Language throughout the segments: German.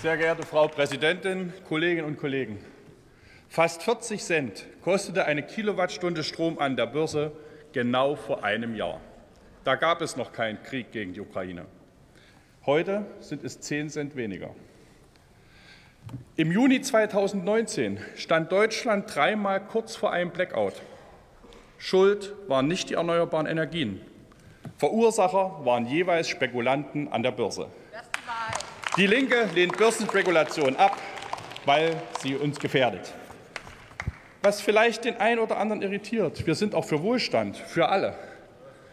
Sehr geehrte Frau Präsidentin, Kolleginnen und Kollegen! Fast 40 Cent kostete eine Kilowattstunde Strom an der Börse genau vor einem Jahr. Da gab es noch keinen Krieg gegen die Ukraine. Heute sind es 10 Cent weniger. Im Juni 2019 stand Deutschland dreimal kurz vor einem Blackout. Schuld waren nicht die erneuerbaren Energien. Verursacher waren jeweils Spekulanten an der Börse. Die Linke lehnt Börsenspekulation ab, weil sie uns gefährdet. Was vielleicht den einen oder anderen irritiert, wir sind auch für Wohlstand, für alle.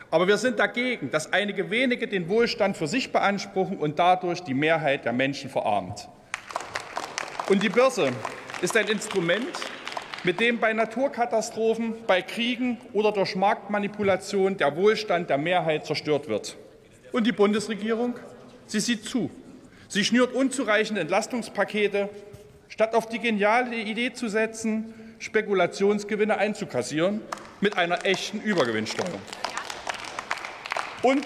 Aber wir sind dagegen, dass einige wenige den Wohlstand für sich beanspruchen und dadurch die Mehrheit der Menschen verarmt. Und die Börse ist ein Instrument, mit dem bei Naturkatastrophen, bei Kriegen oder durch Marktmanipulation der Wohlstand der Mehrheit zerstört wird. Und die Bundesregierung, sie sieht zu. Sie schnürt unzureichende Entlastungspakete, statt auf die geniale Idee zu setzen, Spekulationsgewinne einzukassieren mit einer echten Übergewinnsteuer. Und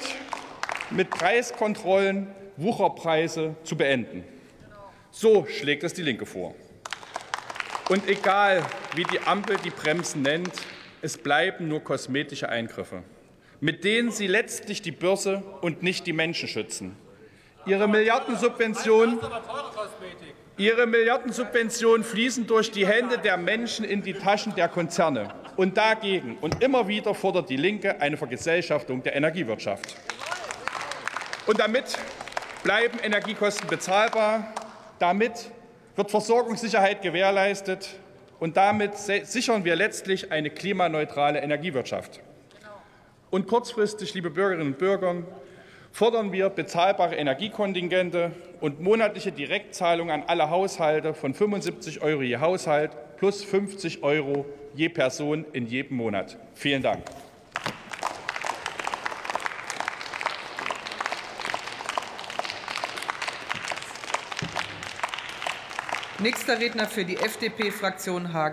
mit Preiskontrollen Wucherpreise zu beenden. So schlägt es die Linke vor. Und egal, wie die Ampel die Bremsen nennt, es bleiben nur kosmetische Eingriffe, mit denen sie letztlich die Börse und nicht die Menschen schützen. Ihre Milliardensubventionen, ihre Milliardensubventionen fließen durch die Hände der Menschen in die Taschen der Konzerne. Und dagegen und immer wieder fordert die Linke eine Vergesellschaftung der Energiewirtschaft. Und damit bleiben Energiekosten bezahlbar. Damit wird Versorgungssicherheit gewährleistet. Und damit sichern wir letztlich eine klimaneutrale Energiewirtschaft. Und kurzfristig, liebe Bürgerinnen und Bürger, fordern wir bezahlbare Energiekontingente und monatliche Direktzahlungen an alle Haushalte von 75 Euro je Haushalt plus 50 Euro je Person in jedem Monat. Vielen Dank. Nächster Redner für die FDP-Fraktion Hagen.